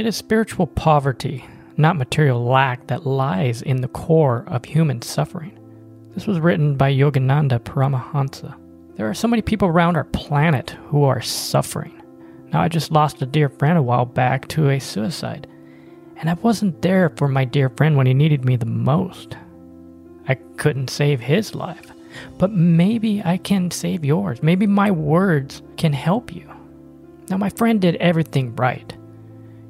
It is spiritual poverty, not material lack, that lies in the core of human suffering. This was written by Yogananda Paramahansa. There are so many people around our planet who are suffering. Now, I just lost a dear friend a while back to a suicide, and I wasn't there for my dear friend when he needed me the most. I couldn't save his life, but maybe I can save yours. Maybe my words can help you. Now, my friend did everything right.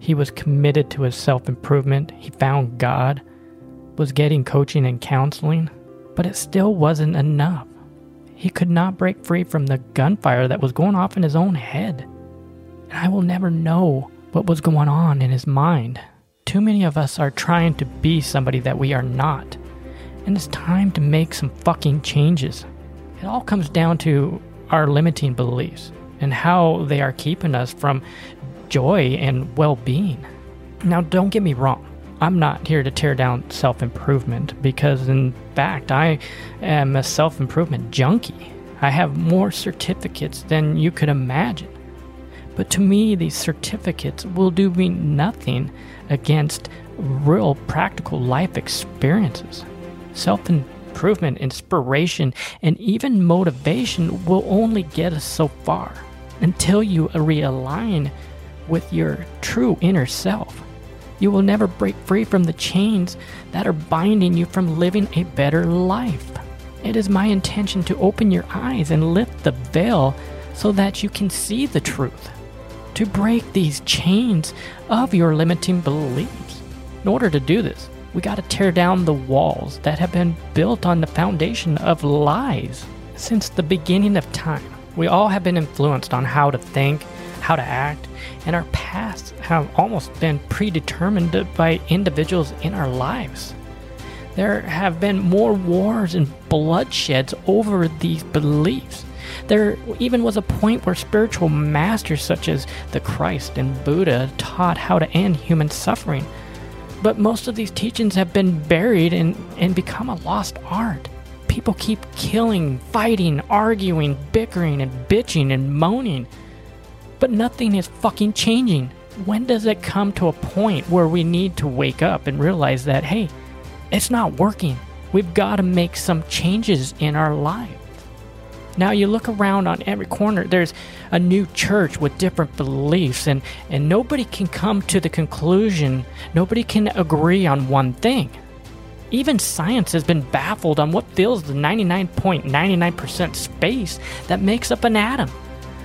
He was committed to his self improvement, he found God, was getting coaching and counseling, but it still wasn't enough. He could not break free from the gunfire that was going off in his own head. And I will never know what was going on in his mind. Too many of us are trying to be somebody that we are not. And it's time to make some fucking changes. It all comes down to our limiting beliefs and how they are keeping us from joy and well being. Now, don't get me wrong. I'm not here to tear down self improvement because, in fact, I am a self improvement junkie. I have more certificates than you could imagine. But to me, these certificates will do me nothing against real practical life experiences. Self improvement, inspiration, and even motivation will only get us so far until you realign with your true inner self. You will never break free from the chains that are binding you from living a better life. It is my intention to open your eyes and lift the veil so that you can see the truth. To break these chains of your limiting beliefs. In order to do this, we got to tear down the walls that have been built on the foundation of lies. Since the beginning of time, we all have been influenced on how to think, how to act, and our pasts have almost been predetermined by individuals in our lives. There have been more wars and bloodsheds over these beliefs. There even was a point where spiritual masters such as the Christ and Buddha taught how to end human suffering. But most of these teachings have been buried and, and become a lost art. People keep killing, fighting, arguing, bickering, and bitching and moaning. But nothing is fucking changing. When does it come to a point where we need to wake up and realize that, hey, it's not working? We've got to make some changes in our life. Now you look around on every corner, there's a new church with different beliefs, and, and nobody can come to the conclusion, nobody can agree on one thing. Even science has been baffled on what fills the 99.99% space that makes up an atom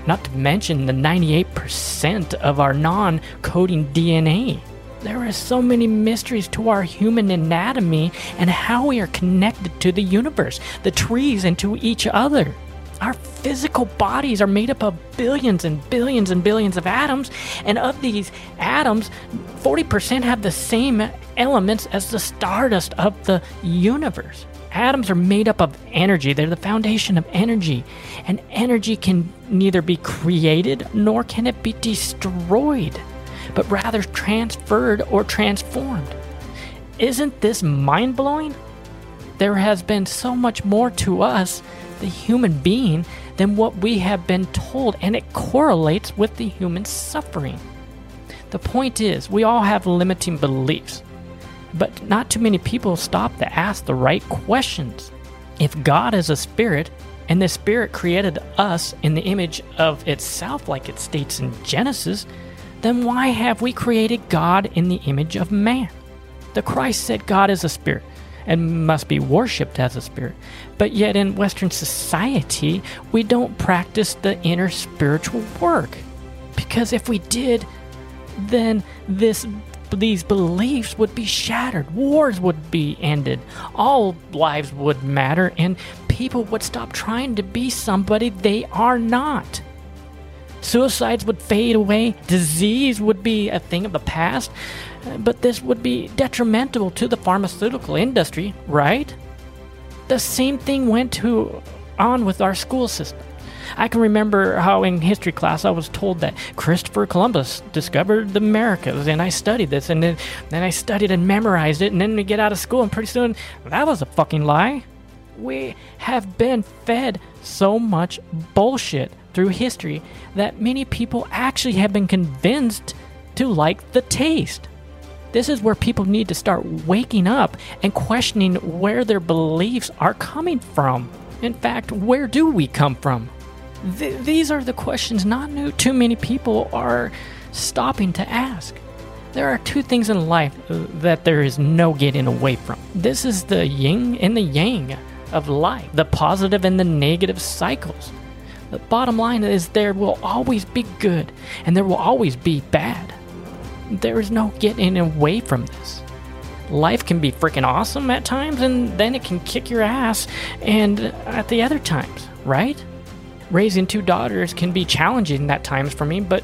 not to mention the 98% of our non coding DNA. There are so many mysteries to our human anatomy and how we are connected to the universe, the trees, and to each other. Our physical bodies are made up of billions and billions and billions of atoms, and of these atoms, 40% have the same elements as the stardust of the universe. Atoms are made up of energy, they're the foundation of energy. And energy can neither be created nor can it be destroyed, but rather transferred or transformed. Isn't this mind blowing? There has been so much more to us, the human being, than what we have been told, and it correlates with the human suffering. The point is, we all have limiting beliefs. But not too many people stop to ask the right questions. If God is a spirit, and the spirit created us in the image of itself, like it states in Genesis, then why have we created God in the image of man? The Christ said God is a spirit and must be worshipped as a spirit. But yet in Western society, we don't practice the inner spiritual work. Because if we did, then this these beliefs would be shattered, wars would be ended, all lives would matter, and people would stop trying to be somebody they are not. Suicides would fade away, disease would be a thing of the past, but this would be detrimental to the pharmaceutical industry, right? The same thing went to on with our school system. I can remember how in history class I was told that Christopher Columbus discovered the Americas, and I studied this, and then, then I studied and memorized it, and then we get out of school, and pretty soon that was a fucking lie. We have been fed so much bullshit through history that many people actually have been convinced to like the taste. This is where people need to start waking up and questioning where their beliefs are coming from. In fact, where do we come from? Th- these are the questions not new too many people are stopping to ask. There are two things in life uh, that there is no getting away from. This is the yin and the yang of life, the positive and the negative cycles. The bottom line is there will always be good and there will always be bad. There is no getting away from this. Life can be freaking awesome at times and then it can kick your ass and at the other times, right? Raising two daughters can be challenging at times for me, but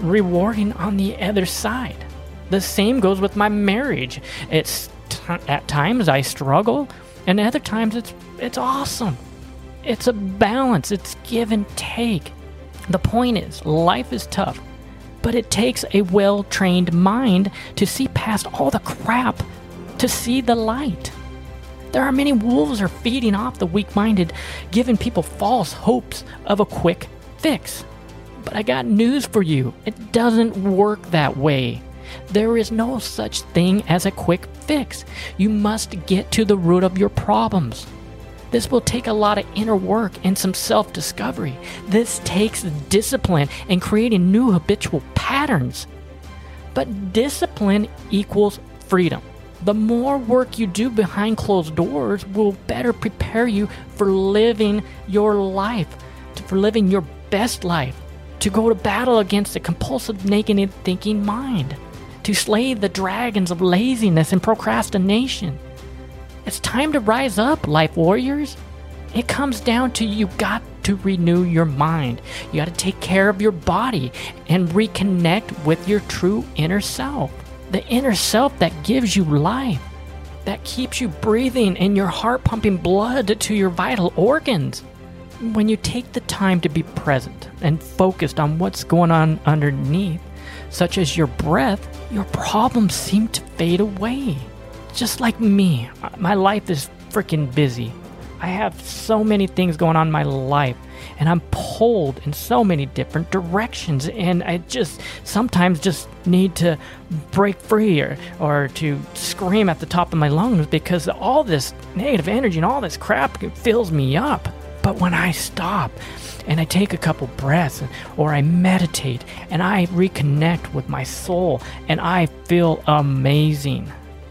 rewarding on the other side. The same goes with my marriage. It's t- at times I struggle, and other times it's it's awesome. It's a balance. It's give and take. The point is, life is tough, but it takes a well-trained mind to see past all the crap, to see the light. There are many wolves are feeding off the weak-minded, giving people false hopes of a quick fix. But I got news for you. It doesn't work that way. There is no such thing as a quick fix. You must get to the root of your problems. This will take a lot of inner work and some self discovery. This takes discipline and creating new habitual patterns. But discipline equals freedom. The more work you do behind closed doors will better prepare you for living your life, for living your best life, to go to battle against a compulsive, negative thinking mind to slay the dragons of laziness and procrastination. It's time to rise up, life warriors. It comes down to you got to renew your mind. You got to take care of your body and reconnect with your true inner self. The inner self that gives you life, that keeps you breathing and your heart pumping blood to your vital organs. When you take the time to be present and focused on what's going on underneath, such as your breath, your problems seem to fade away. Just like me, my life is freaking busy. I have so many things going on in my life, and I'm pulled in so many different directions, and I just sometimes just need to break free or, or to scream at the top of my lungs because all this negative energy and all this crap fills me up. But when I stop and I take a couple breaths or I meditate and I reconnect with my soul and I feel amazing.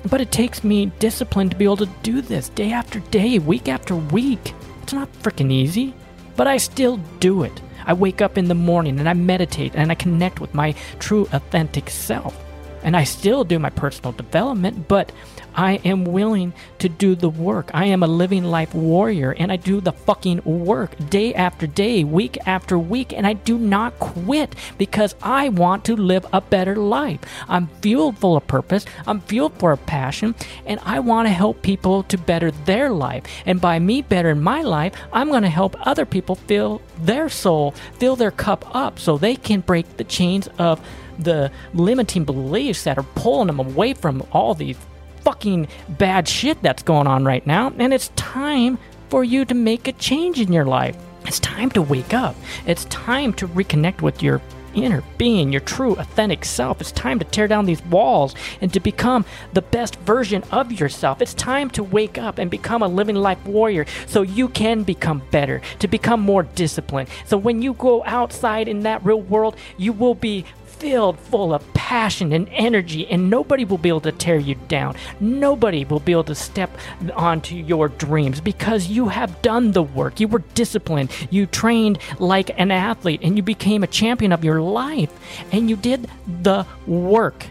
But it takes me discipline to be able to do this day after day, week after week. It's not freaking easy, but I still do it. I wake up in the morning and I meditate and I connect with my true authentic self. And I still do my personal development, but I am willing to do the work. I am a living life warrior and I do the fucking work day after day, week after week, and I do not quit because I want to live a better life. I'm fueled full of purpose, I'm fueled for a passion, and I want to help people to better their life. And by me bettering my life, I'm going to help other people fill their soul, fill their cup up so they can break the chains of the limiting beliefs that are pulling them away from all the fucking bad shit that's going on right now, and it's time for you to make a change in your life. It's time to wake up. It's time to reconnect with your inner being, your true, authentic self. It's time to tear down these walls and to become the best version of yourself. It's time to wake up and become a living life warrior so you can become better, to become more disciplined. So when you go outside in that real world, you will be filled full of passion and energy, and nobody will be able to tear you down. Nobody will be able to step onto your dreams because you have done the work. You were disciplined. You trained like an athlete, and you became a champion of your life, and you did the work.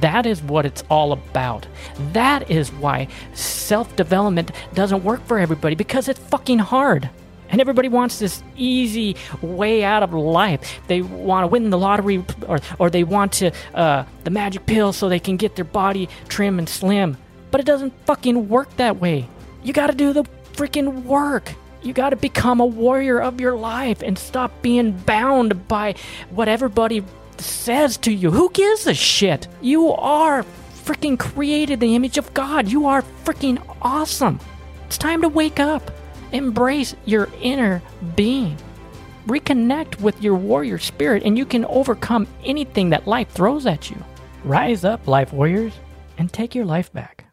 That is what it's all about. That is why self development doesn't work for everybody because it's fucking hard. And everybody wants this easy way out of life. They want to win the lottery or, or they want to uh, the magic pill so they can get their body trim and slim. But it doesn't fucking work that way. You got to do the freaking work. You got to become a warrior of your life and stop being bound by what everybody says to you. Who gives a shit? You are freaking created the image of God. You are freaking awesome. It's time to wake up. Embrace your inner being. reconnect with your warrior spirit and you can overcome anything that life throws at you. Rise up, life warriors, and take your life back.